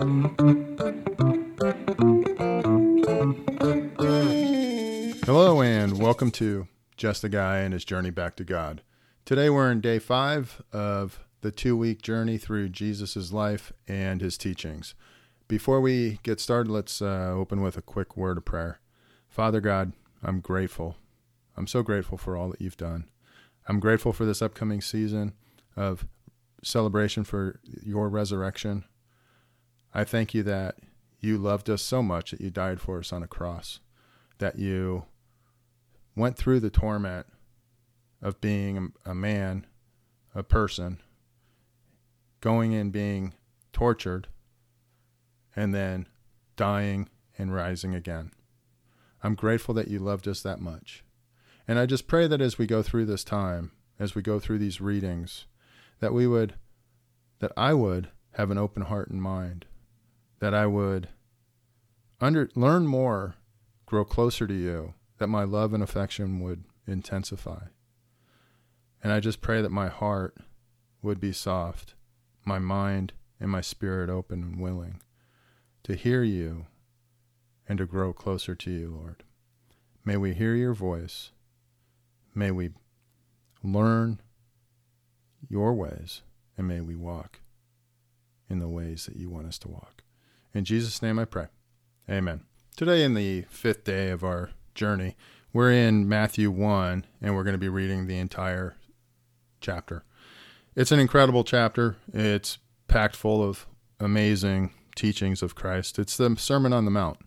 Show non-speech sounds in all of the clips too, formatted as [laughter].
Hello, and welcome to Just a Guy and His Journey Back to God. Today we're in day five of the two week journey through Jesus' life and his teachings. Before we get started, let's uh, open with a quick word of prayer. Father God, I'm grateful. I'm so grateful for all that you've done. I'm grateful for this upcoming season of celebration for your resurrection. I thank you that you loved us so much that you died for us on a cross, that you went through the torment of being a man, a person, going and being tortured, and then dying and rising again. I'm grateful that you loved us that much. And I just pray that as we go through this time, as we go through these readings, that we would, that I would have an open heart and mind, that I would under, learn more, grow closer to you, that my love and affection would intensify. And I just pray that my heart would be soft, my mind and my spirit open and willing to hear you and to grow closer to you, Lord. May we hear your voice. May we learn your ways, and may we walk in the ways that you want us to walk. In Jesus' name I pray. Amen. Today, in the fifth day of our journey, we're in Matthew 1, and we're going to be reading the entire chapter. It's an incredible chapter. It's packed full of amazing teachings of Christ. It's the Sermon on the Mount.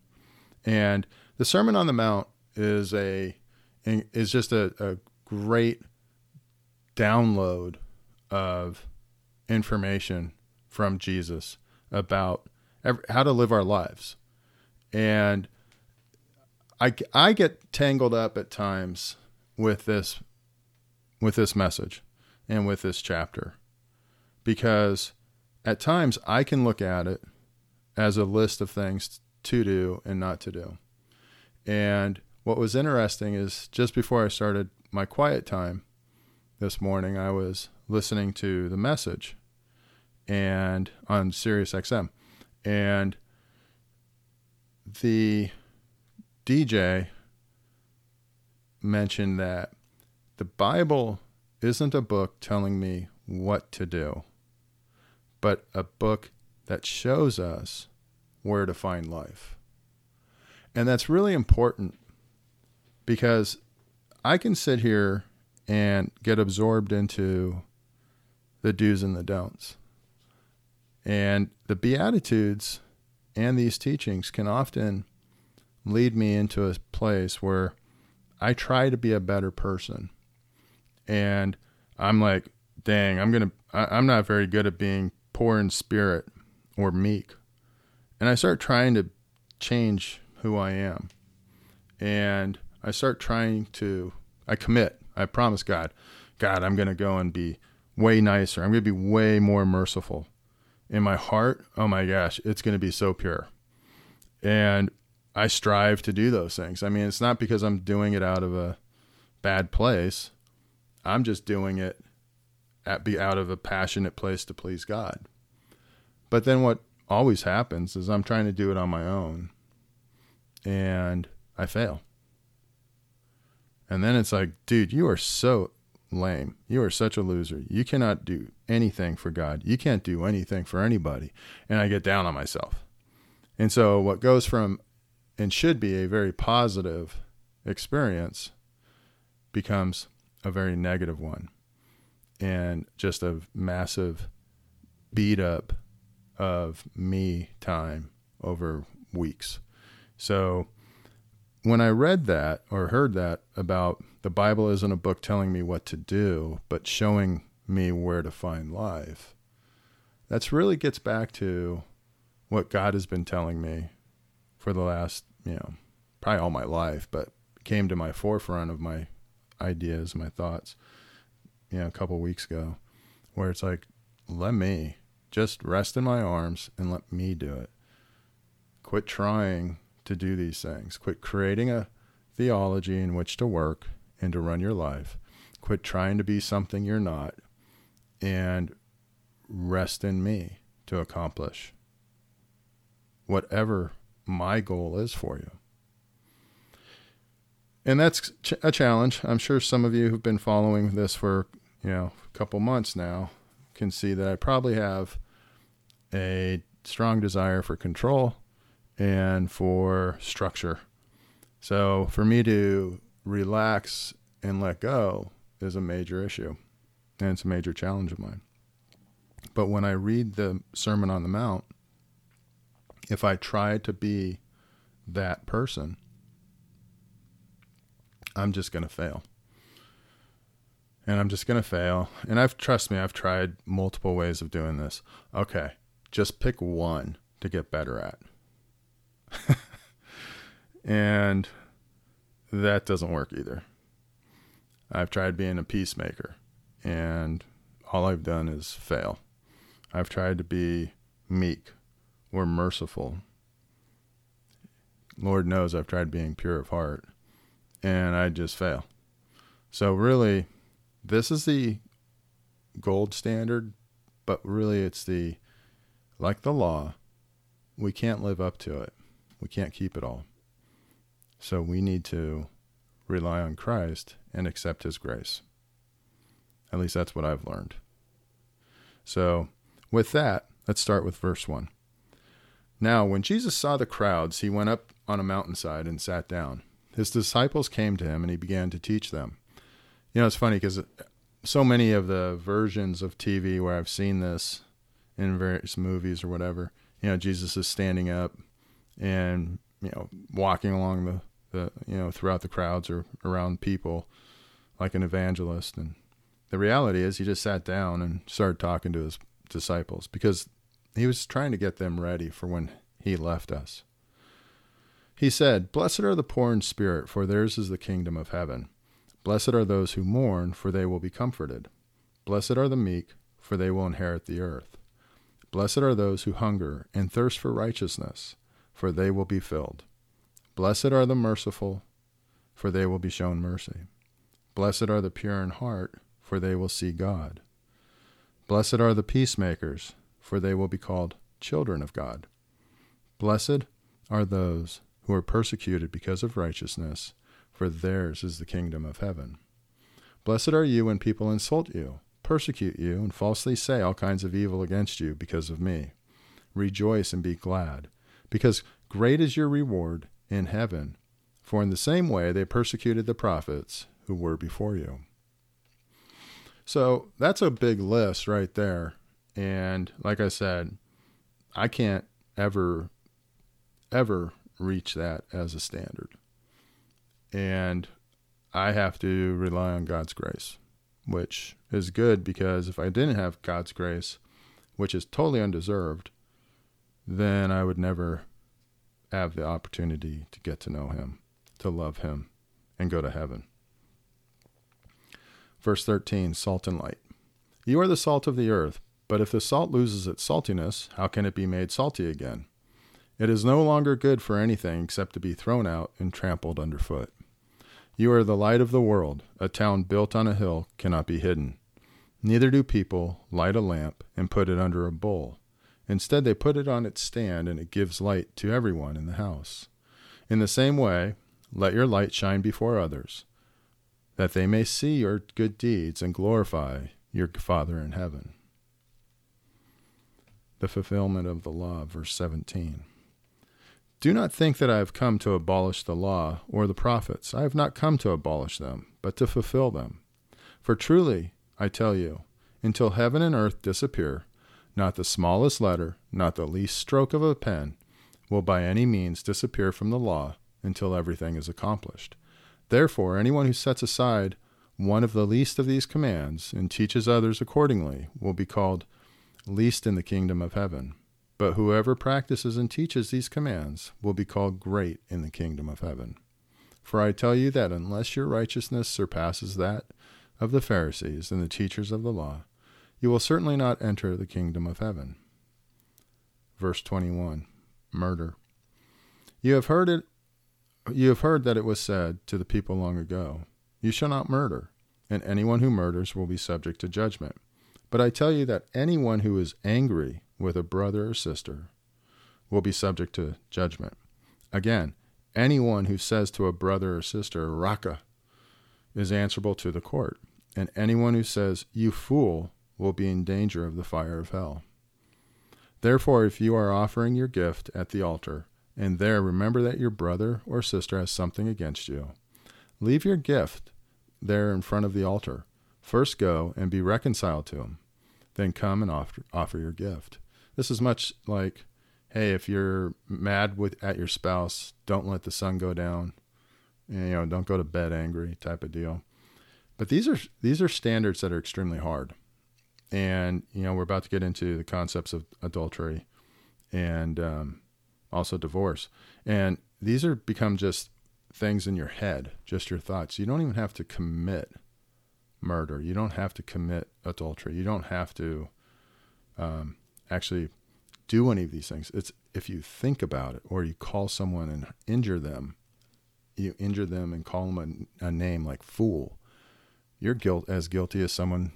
And the Sermon on the Mount is a is just a, a great download of information from Jesus about how to live our lives. And I, I get tangled up at times with this with this message and with this chapter because at times I can look at it as a list of things to do and not to do. And what was interesting is just before I started my quiet time this morning, I was listening to the message and on Sirius XM. And the DJ mentioned that the Bible isn't a book telling me what to do, but a book that shows us where to find life. And that's really important because I can sit here and get absorbed into the do's and the don'ts. And the Beatitudes and these teachings can often lead me into a place where I try to be a better person. And I'm like, dang, I'm going to, I'm not very good at being poor in spirit or meek. And I start trying to change who I am. And I start trying to, I commit, I promise God, God, I'm going to go and be way nicer. I'm going to be way more merciful. In my heart, oh my gosh, it's going to be so pure. And I strive to do those things. I mean, it's not because I'm doing it out of a bad place. I'm just doing it at be out of a passionate place to please God. But then what always happens is I'm trying to do it on my own and I fail. And then it's like, dude, you are so lame. You are such a loser. You cannot do anything for God. You can't do anything for anybody. And I get down on myself. And so what goes from and should be a very positive experience becomes a very negative one and just a massive beat up of me time over weeks. So when I read that or heard that about the Bible isn't a book telling me what to do, but showing me where to find life, that's really gets back to what God has been telling me for the last, you know, probably all my life, but came to my forefront of my ideas, my thoughts, you know, a couple weeks ago, where it's like, let me just rest in my arms and let me do it. Quit trying to do these things. Quit creating a theology in which to work and to run your life. Quit trying to be something you're not and rest in me to accomplish whatever my goal is for you. And that's a challenge. I'm sure some of you who've been following this for, you know, a couple months now can see that I probably have a strong desire for control and for structure. So for me to relax and let go is a major issue, and it's a major challenge of mine. But when I read the Sermon on the Mount, if I try to be that person, I'm just going to fail. And I'm just going to fail. And I've, trust me, I've tried multiple ways of doing this. Okay, just pick one to get better at. [laughs] and that doesn't work either. I've tried being a peacemaker, and all I've done is fail. I've tried to be meek or merciful. Lord knows I've tried being pure of heart, and I just fail. So, really, this is the gold standard, but really, it's the like the law, we can't live up to it. We can't keep it all. So we need to rely on Christ and accept his grace. At least that's what I've learned. So, with that, let's start with verse 1. Now, when Jesus saw the crowds, he went up on a mountainside and sat down. His disciples came to him and he began to teach them. You know, it's funny because so many of the versions of TV where I've seen this in various movies or whatever, you know, Jesus is standing up and, you know, walking along the, the you know, throughout the crowds or around people like an evangelist. And the reality is he just sat down and started talking to his disciples because he was trying to get them ready for when he left us. He said, Blessed are the poor in spirit, for theirs is the kingdom of heaven. Blessed are those who mourn, for they will be comforted. Blessed are the meek, for they will inherit the earth. Blessed are those who hunger and thirst for righteousness, for they will be filled. Blessed are the merciful, for they will be shown mercy. Blessed are the pure in heart, for they will see God. Blessed are the peacemakers, for they will be called children of God. Blessed are those who are persecuted because of righteousness, for theirs is the kingdom of heaven. Blessed are you when people insult you persecute you, and falsely say all kinds of evil against you because of me. Rejoice and be glad, because great is your reward in heaven. For in the same way they persecuted the prophets who were before you. So that's a big list right there. And like I said, I can't ever, ever reach that as a standard. And I have to rely on God's grace which is good because if I didn't have God's grace, which is totally undeserved, then I would never have the opportunity to get to know Him, to love Him, and go to heaven. Verse 13 Salt and light. You are the salt of the earth, but if the salt loses its saltiness, how can it be made salty again? It is no longer good for anything except to be thrown out and trampled underfoot. You are the light of the world. A town built on a hill cannot be hidden. Neither do people light a lamp and put it under a bowl. Instead, they put it on its stand, and it gives light to everyone in the house. In the same way, let your light shine before others, that they may see your good deeds and glorify your Father in heaven. The fulfillment of the law, verse 17. Do not think that I have come to abolish the law or the prophets. I have not come to abolish them, but to fulfill them. For truly, I tell you, until heaven and earth disappear, not the smallest letter, not the least stroke of a pen, will by any means disappear from the law until everything is accomplished. Therefore, anyone who sets aside one of the least of these commands and teaches others accordingly will be called least in the kingdom of heaven. But whoever practices and teaches these commands will be called great in the kingdom of heaven. For I tell you that unless your righteousness surpasses that of the Pharisees and the teachers of the law, you will certainly not enter the kingdom of heaven. Verse 21 Murder. You have heard it you have heard that it was said to the people long ago, You shall not murder, and anyone who murders will be subject to judgment. But I tell you that anyone who is angry with a brother or sister will be subject to judgment. Again, anyone who says to a brother or sister, Raca, is answerable to the court, and anyone who says, You fool, will be in danger of the fire of hell. Therefore, if you are offering your gift at the altar, and there remember that your brother or sister has something against you, leave your gift there in front of the altar. First go and be reconciled to him, then come and offer, offer your gift. This is much like, hey, if you're mad with at your spouse, don't let the sun go down. You know, don't go to bed angry type of deal. But these are these are standards that are extremely hard and you know we're about to get into the concepts of adultery and um, also divorce. And these are become just things in your head just your thoughts. You don't even have to commit murder. You don't have to commit adultery. You don't have to um, actually do any of these things. It's if you think about it or you call someone and injure them you injure them and call them a, a name like fool you're guilt as guilty as someone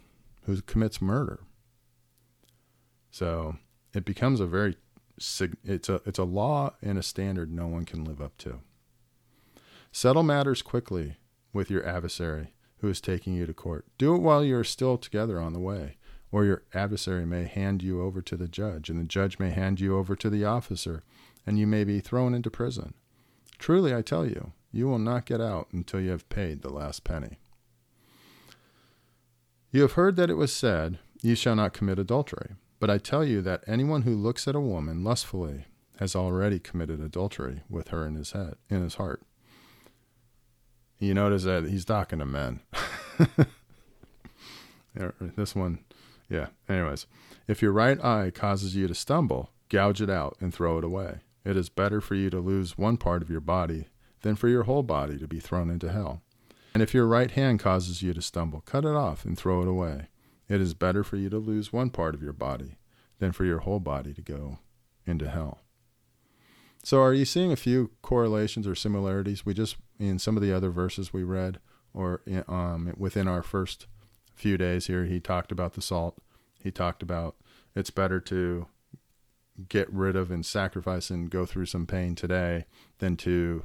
who commits murder. So it becomes a very it's a it's a law and a standard no one can live up to. Settle matters quickly with your adversary who is taking you to court. Do it while you are still together on the way, or your adversary may hand you over to the judge, and the judge may hand you over to the officer, and you may be thrown into prison. Truly, I tell you, you will not get out until you have paid the last penny. You have heard that it was said, You shall not commit adultery. But I tell you that anyone who looks at a woman lustfully has already committed adultery with her in his head, in his heart. You notice that he's talking to men. [laughs] this one, yeah. Anyways, if your right eye causes you to stumble, gouge it out and throw it away. It is better for you to lose one part of your body than for your whole body to be thrown into hell. And if your right hand causes you to stumble, cut it off and throw it away. It is better for you to lose one part of your body than for your whole body to go into hell. So, are you seeing a few correlations or similarities? We just, in some of the other verses we read, or in, um, within our first few days here, he talked about the salt. He talked about it's better to get rid of and sacrifice and go through some pain today than to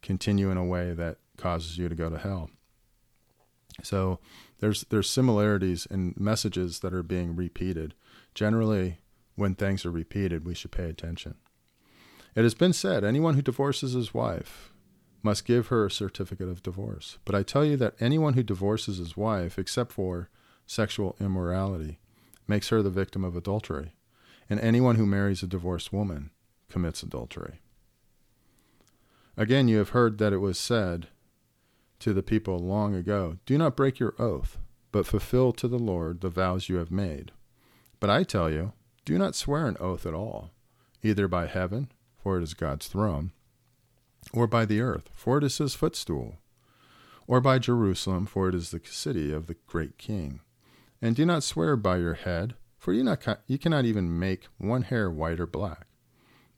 continue in a way that causes you to go to hell. So there's there's similarities in messages that are being repeated. Generally, when things are repeated, we should pay attention. It has been said anyone who divorces his wife must give her a certificate of divorce. But I tell you that anyone who divorces his wife, except for sexual immorality, makes her the victim of adultery. And anyone who marries a divorced woman commits adultery. Again, you have heard that it was said, to the people long ago Do not break your oath, but fulfill to the Lord the vows you have made. But I tell you, do not swear an oath at all, either by heaven, for it is God's throne, or by the earth, for it is his footstool, or by Jerusalem, for it is the city of the great king. And do not swear by your head, for you, not, you cannot even make one hair white or black.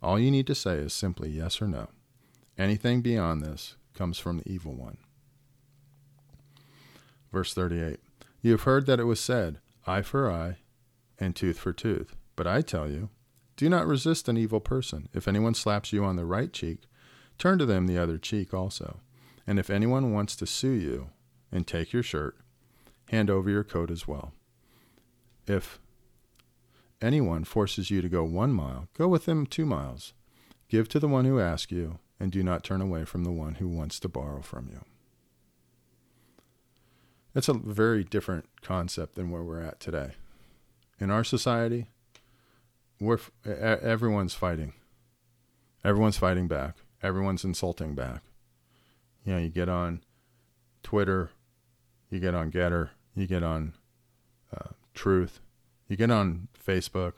All you need to say is simply yes or no. Anything beyond this comes from the evil one. Verse 38 You have heard that it was said, Eye for eye, and tooth for tooth. But I tell you, do not resist an evil person. If anyone slaps you on the right cheek, turn to them the other cheek also. And if anyone wants to sue you and take your shirt, hand over your coat as well. If anyone forces you to go one mile, go with them two miles. Give to the one who asks you, and do not turn away from the one who wants to borrow from you. That's a very different concept than where we're at today. In our society, we're everyone's fighting. Everyone's fighting back. Everyone's insulting back. You know, you get on Twitter, you get on Gettr, you get on uh, Truth, you get on Facebook.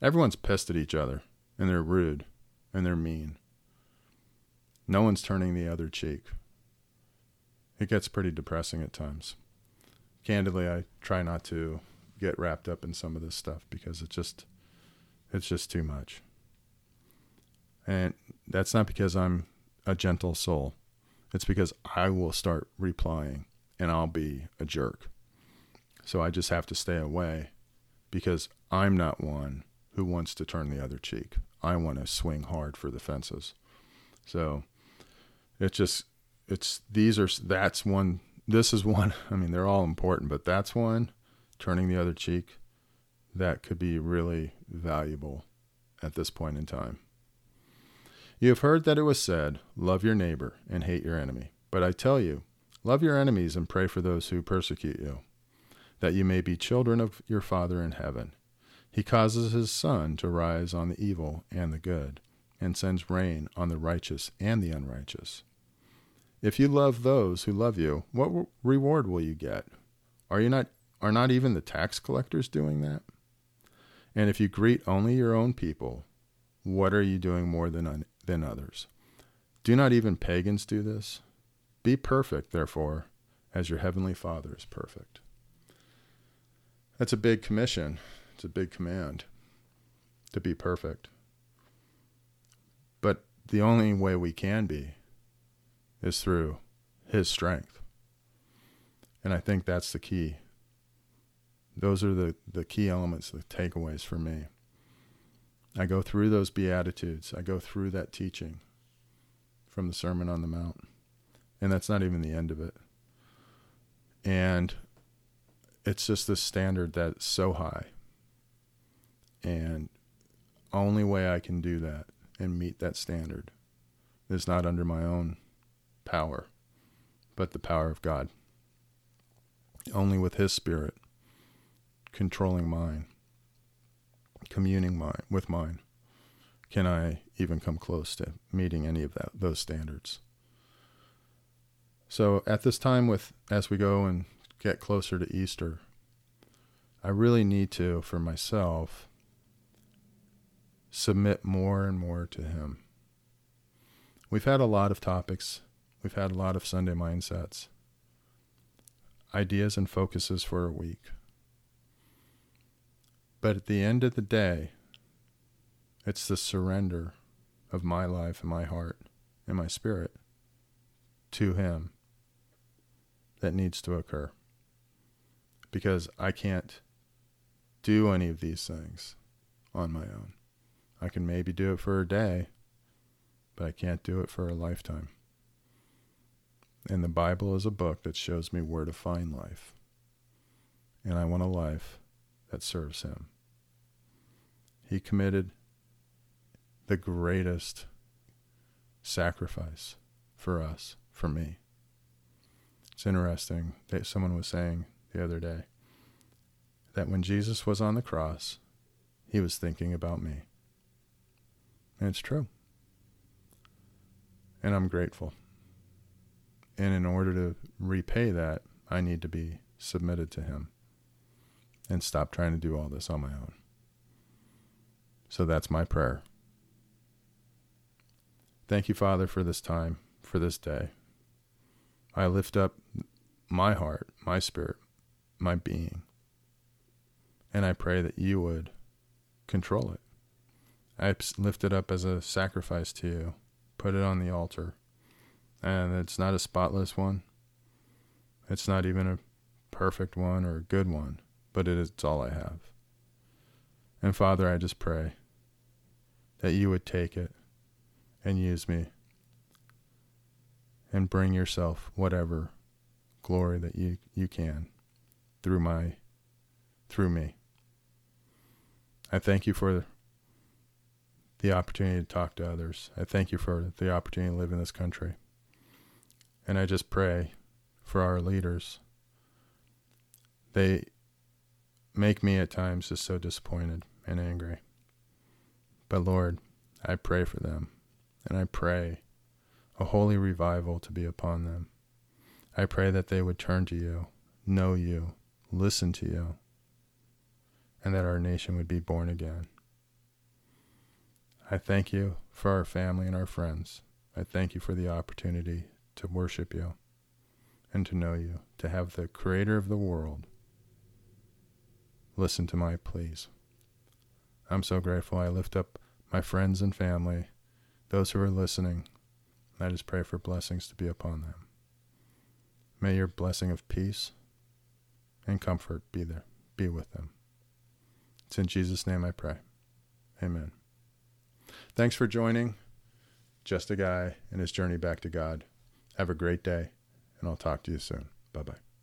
Everyone's pissed at each other, and they're rude, and they're mean. No one's turning the other cheek. It gets pretty depressing at times candidly, I try not to get wrapped up in some of this stuff because it's just it's just too much. And that's not because I'm a gentle soul. It's because I will start replying and I'll be a jerk. So I just have to stay away because I'm not one who wants to turn the other cheek. I want to swing hard for the fences. So it's just it's these are that's one this is one [laughs] I mean they're all important, but that's one turning the other cheek that could be really valuable at this point in time. You have heard that it was said, Love your neighbor and hate your enemy. But I tell you, love your enemies and pray for those who persecute you, that you may be children of your Father in heaven. He causes his sun to rise on the evil and the good, and sends rain on the righteous and the unrighteous. If you love those who love you, what reward will you get? Are you not are not even the tax collectors doing that? And if you greet only your own people, what are you doing more than than others? Do not even pagans do this? Be perfect, therefore, as your heavenly Father is perfect. That's a big commission. It's a big command to be perfect. But the only way we can be is through His strength. And I think that's the key. Those are the, the key elements, the takeaways for me. I go through those Beatitudes, I go through that teaching from the Sermon on the Mount. And that's not even the end of it. And it's just this standard that's so high. And only way I can do that and meet that standard is not under my own power, but the power of God. Only with His Spirit controlling mine, communing mine with mine, can I even come close to meeting any of that those standards. So at this time with as we go and get closer to Easter, I really need to for myself submit more and more to him. We've had a lot of topics. We've had a lot of Sunday mindsets. Ideas and focuses for a week. But at the end of the day, it's the surrender of my life and my heart and my spirit to Him that needs to occur. Because I can't do any of these things on my own. I can maybe do it for a day, but I can't do it for a lifetime. And the Bible is a book that shows me where to find life. And I want a life that serves Him. He committed the greatest sacrifice for us, for me. It's interesting that someone was saying the other day that when Jesus was on the cross, he was thinking about me. And it's true. And I'm grateful. And in order to repay that, I need to be submitted to him and stop trying to do all this on my own. So that's my prayer. Thank you, Father, for this time, for this day. I lift up my heart, my spirit, my being, and I pray that you would control it. I lift it up as a sacrifice to you, put it on the altar. And it's not a spotless one, it's not even a perfect one or a good one, but it is all I have. And Father, I just pray that you would take it and use me and bring yourself whatever glory that you, you can through my through me. I thank you for the opportunity to talk to others. I thank you for the opportunity to live in this country. And I just pray for our leaders. They make me at times just so disappointed and angry. But Lord, I pray for them, and I pray a holy revival to be upon them. I pray that they would turn to you, know you, listen to you, and that our nation would be born again. I thank you for our family and our friends. I thank you for the opportunity to worship you and to know you, to have the creator of the world listen to my pleas. I'm so grateful. I lift up my friends and family, those who are listening. I just pray for blessings to be upon them. May your blessing of peace and comfort be there, be with them. It's in Jesus' name I pray. Amen. Thanks for joining. Just a guy and his journey back to God. Have a great day, and I'll talk to you soon. Bye bye.